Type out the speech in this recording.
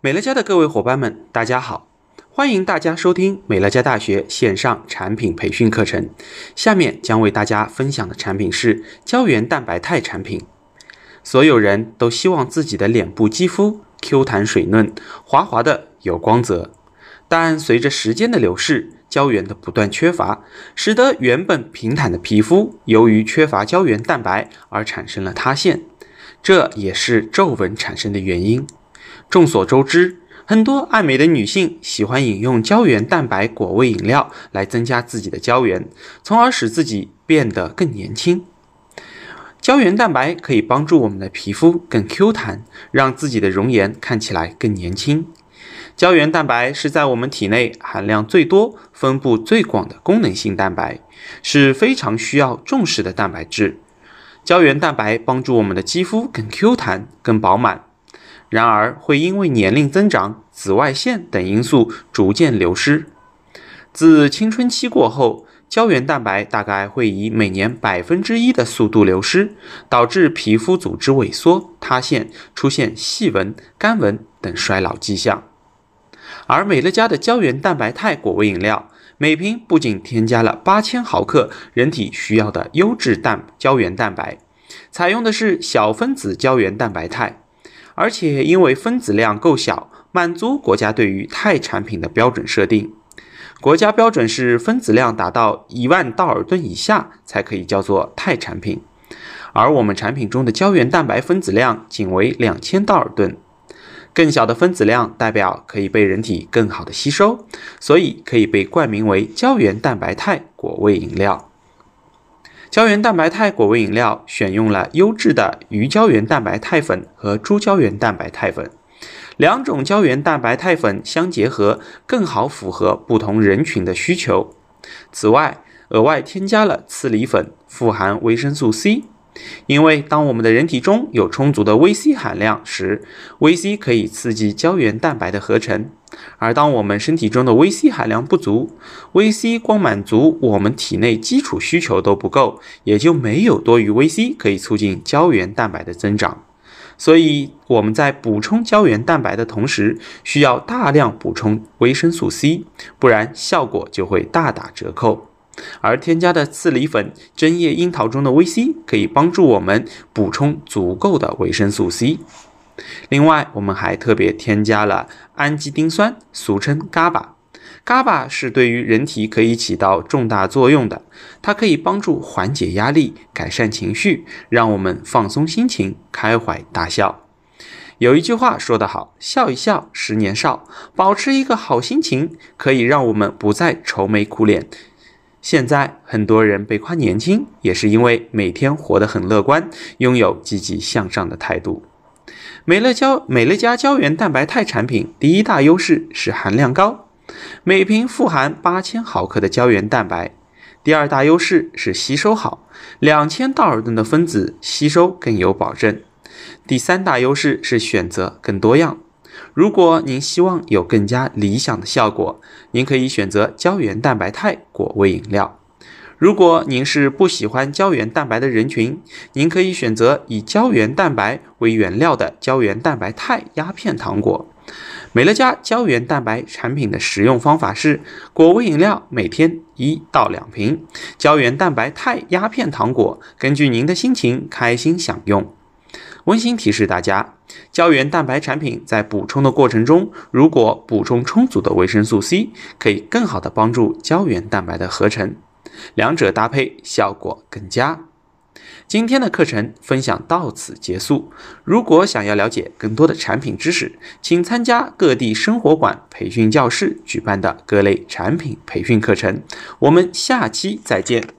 美乐家的各位伙伴们，大家好！欢迎大家收听美乐家大学线上产品培训课程。下面将为大家分享的产品是胶原蛋白肽产品。所有人都希望自己的脸部肌肤 Q 弹水嫩、滑滑的有光泽，但随着时间的流逝，胶原的不断缺乏，使得原本平坦的皮肤由于缺乏胶原蛋白而产生了塌陷，这也是皱纹产生的原因。众所周知，很多爱美的女性喜欢饮用胶原蛋白果味饮料来增加自己的胶原，从而使自己变得更年轻。胶原蛋白可以帮助我们的皮肤更 Q 弹，让自己的容颜看起来更年轻。胶原蛋白是在我们体内含量最多、分布最广的功能性蛋白，是非常需要重视的蛋白质。胶原蛋白帮助我们的肌肤更 Q 弹、更饱满，然而会因为年龄增长、紫外线等因素逐渐流失。自青春期过后，胶原蛋白大概会以每年百分之一的速度流失，导致皮肤组织萎缩、塌陷，出现细纹、干纹等衰老迹象。而美乐家的胶原蛋白肽果味饮料，每瓶不仅添加了八千毫克人体需要的优质蛋胶原蛋白，采用的是小分子胶原蛋白肽，而且因为分子量够小，满足国家对于肽产品的标准设定。国家标准是分子量达到一万道尔顿以下才可以叫做肽产品，而我们产品中的胶原蛋白分子量仅为两千道尔顿。更小的分子量代表可以被人体更好的吸收，所以可以被冠名为胶原蛋白肽果味饮料。胶原蛋白肽果味饮料选用了优质的鱼胶原蛋白肽粉和猪胶原蛋白肽粉，两种胶原蛋白肽粉相结合，更好符合不同人群的需求。此外，额外添加了刺梨粉，富含维生素 C。因为当我们的人体中有充足的维 C 含量时，维 C 可以刺激胶原蛋白的合成；而当我们身体中的维 C 含量不足，维 C 光满足我们体内基础需求都不够，也就没有多余维 C 可以促进胶原蛋白的增长。所以我们在补充胶原蛋白的同时，需要大量补充维生素 C，不然效果就会大打折扣。而添加的刺梨粉、针叶樱桃中的维 C 可以帮助我们补充足够的维生素 C。另外，我们还特别添加了氨基丁酸，俗称 GABA。GABA 是对于人体可以起到重大作用的，它可以帮助缓解压力、改善情绪，让我们放松心情、开怀大笑。有一句话说得好：“笑一笑，十年少。”保持一个好心情，可以让我们不再愁眉苦脸。现在很多人被夸年轻，也是因为每天活得很乐观，拥有积极向上的态度。美乐胶美乐家胶原蛋白肽产品第一大优势是含量高，每瓶富含八千毫克的胶原蛋白。第二大优势是吸收好，两千道尔顿的分子吸收更有保证。第三大优势是选择更多样。如果您希望有更加理想的效果，您可以选择胶原蛋白肽果味饮料。如果您是不喜欢胶原蛋白的人群，您可以选择以胶原蛋白为原料的胶原蛋白肽压片糖果。美乐家胶原蛋白产品的使用方法是：果味饮料每天一到两瓶，胶原蛋白肽压片糖果根据您的心情开心享用。温馨提示大家，胶原蛋白产品在补充的过程中，如果补充充足的维生素 C，可以更好的帮助胶原蛋白的合成，两者搭配效果更佳。今天的课程分享到此结束。如果想要了解更多的产品知识，请参加各地生活馆培训教室举办的各类产品培训课程。我们下期再见。